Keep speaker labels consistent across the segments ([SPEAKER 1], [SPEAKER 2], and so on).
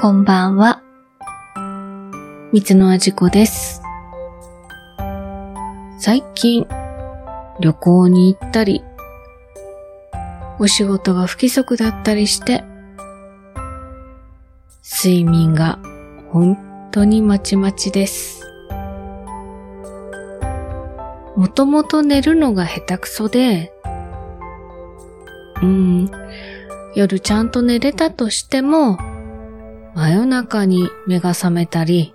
[SPEAKER 1] こんばんは。三つのあじこです。最近、旅行に行ったり、お仕事が不規則だったりして、睡眠が本当にまちまちです。もともと寝るのが下手くそで、うん、夜ちゃんと寝れたとしても、真夜中に目が覚めたり、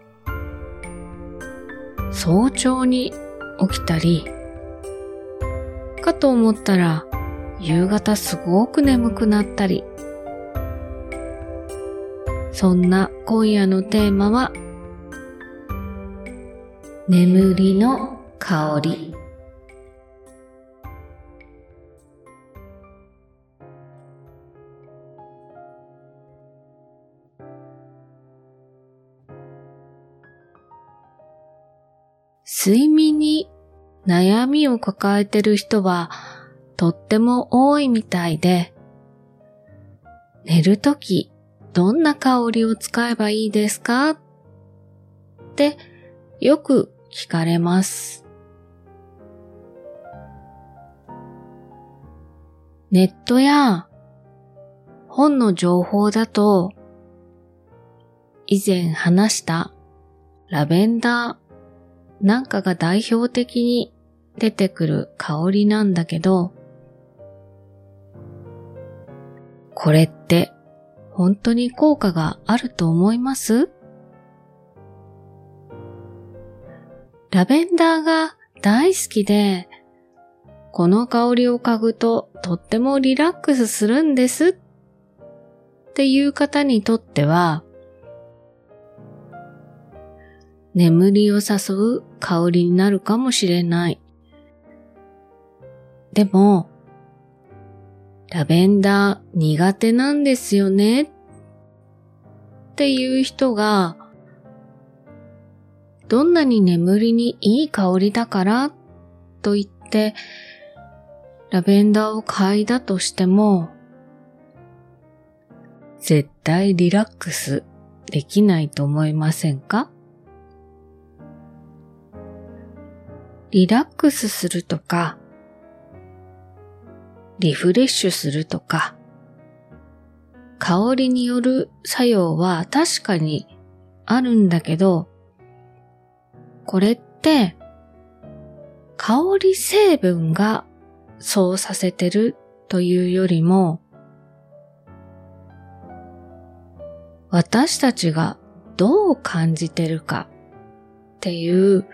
[SPEAKER 1] 早朝に起きたり、かと思ったら夕方すごく眠くなったり。そんな今夜のテーマは、眠りの香り。睡眠に悩みを抱えてる人はとっても多いみたいで、寝るときどんな香りを使えばいいですかってよく聞かれます。ネットや本の情報だと以前話したラベンダーなんかが代表的に出てくる香りなんだけど、これって本当に効果があると思います？ラベンダーが大好きで、この香りを嗅ぐととってもリラックスするんですっていう方にとっては、眠りを誘う香りになるかもしれない。でも、ラベンダー苦手なんですよねっていう人が、どんなに眠りにいい香りだからと言って、ラベンダーを嗅いだとしても、絶対リラックスできないと思いませんか？リラックスするとか、リフレッシュするとか、香りによる作用は確かにあるんだけど、これって、香り成分がそうさせてるというよりも、私たちがどう感じてるかっていう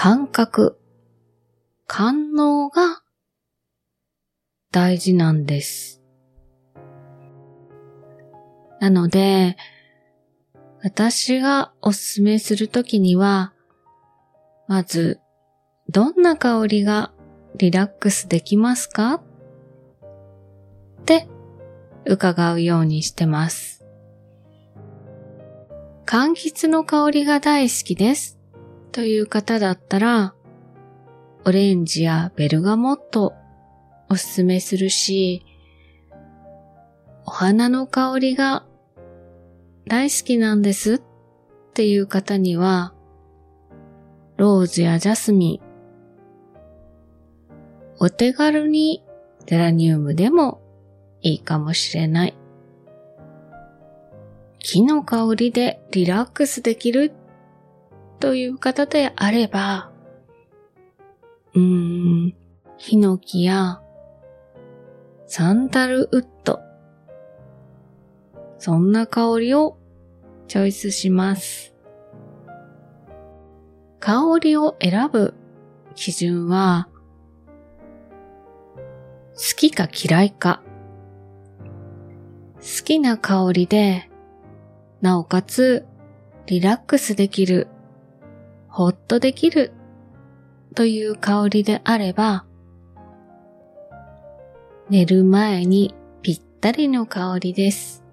[SPEAKER 1] 感覚、感能が大事なんです。なので、私がおすすめするときには、まず、どんな香りがリラックスできますか？って伺うようにしてます。柑橘の香りが大好きです。という方だったら、オレンジやベルガモットおすすめするし、お花の香りが大好きなんですっていう方には、ローズやジャスミン、お手軽にゼラニウムでもいいかもしれない。木の香りでリラックスできるという方であれば、うーん、ヒノキやサンダルウッド、そんな香りをチョイスします。香りを選ぶ基準は、好きか嫌いか。好きな香りで、なおかつリラックスできる、ほっとできるという香りであれば、寝る前にぴったりの香りです。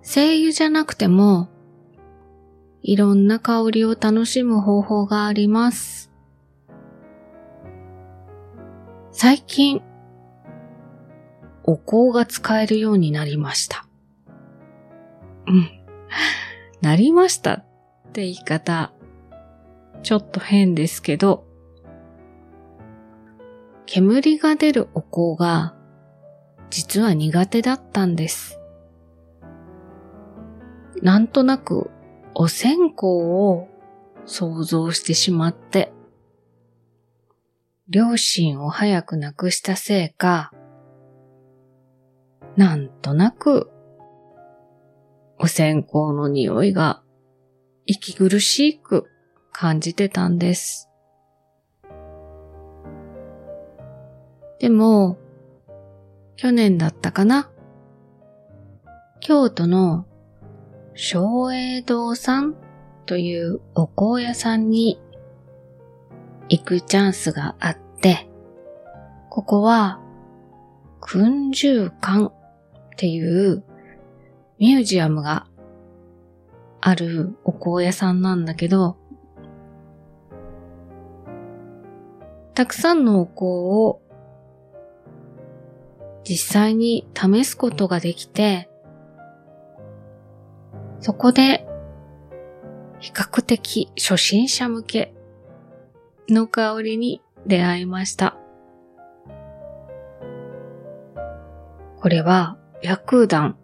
[SPEAKER 1] 精油じゃなくても、いろんな香りを楽しむ方法があります。最近、お香が使えるようになりました。うん。なりましたって言い方、ちょっと変ですけど、煙が出るお香が実は苦手だったんです。なんとなくお線香を想像してしまって、両親を早く亡くしたせいか、なんとなくお線香の匂いが息苦しく感じてたんです。でも、去年だったかな？京都の昭栄堂さんというお香屋さんに行くチャンスがあって、ここは、訓中館っていうミュージアムがあるお香屋さんなんだけど、たくさんのお香を実際に試すことができて、そこで比較的初心者向けの香りに出会いました。これは白檀、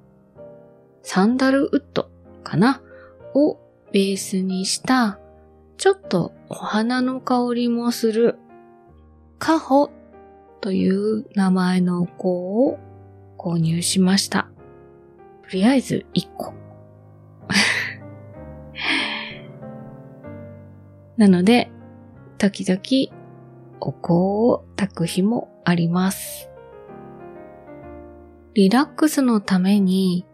[SPEAKER 1] サンダルウッドかな？をベースにしたちょっとお花の香りもするカホという名前のお香を購入しました。とりあえず1個。なので、時々お香を炊く日もあります。リラックスのために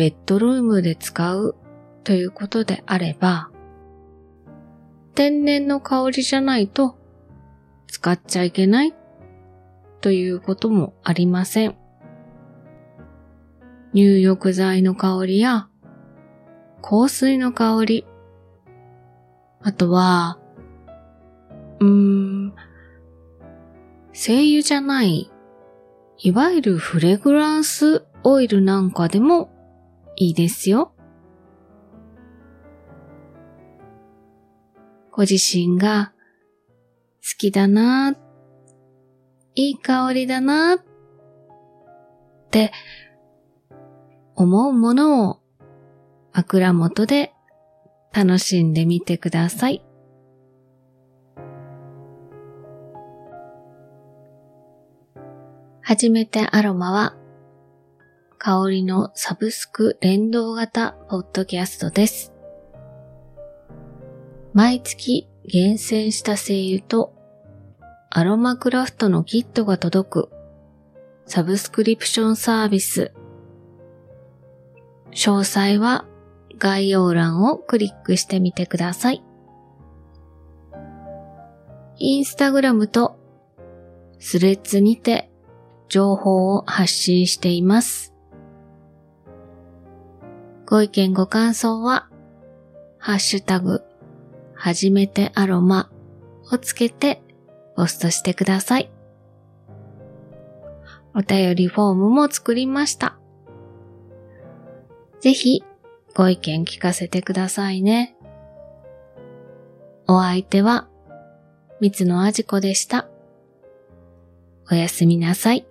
[SPEAKER 1] ベッドルームで使うということであれば、天然の香りじゃないと使っちゃいけないということもありません。入浴剤の香りや香水の香り、あとは、うーん、精油じゃない、いわゆるフレグランスオイルなんかでもいいですよ。ご自身が好きだな、いい香りだなって思うものを枕元で楽しんでみてください。初めてアロマは香りのサブスク連動型ポッドキャストです。毎月厳選した精油とアロマクラフトのキットが届くサブスクリプションサービス。詳細は概要欄をクリックしてみてください。インスタグラムとスレッズにて情報を発信しています。ご意見ご感想は、ハッシュタグはじめてアロマをつけてポストしてください。お便りフォームも作りました。ぜひご意見聞かせてくださいね。お相手は、三つのあじこでした。おやすみなさい。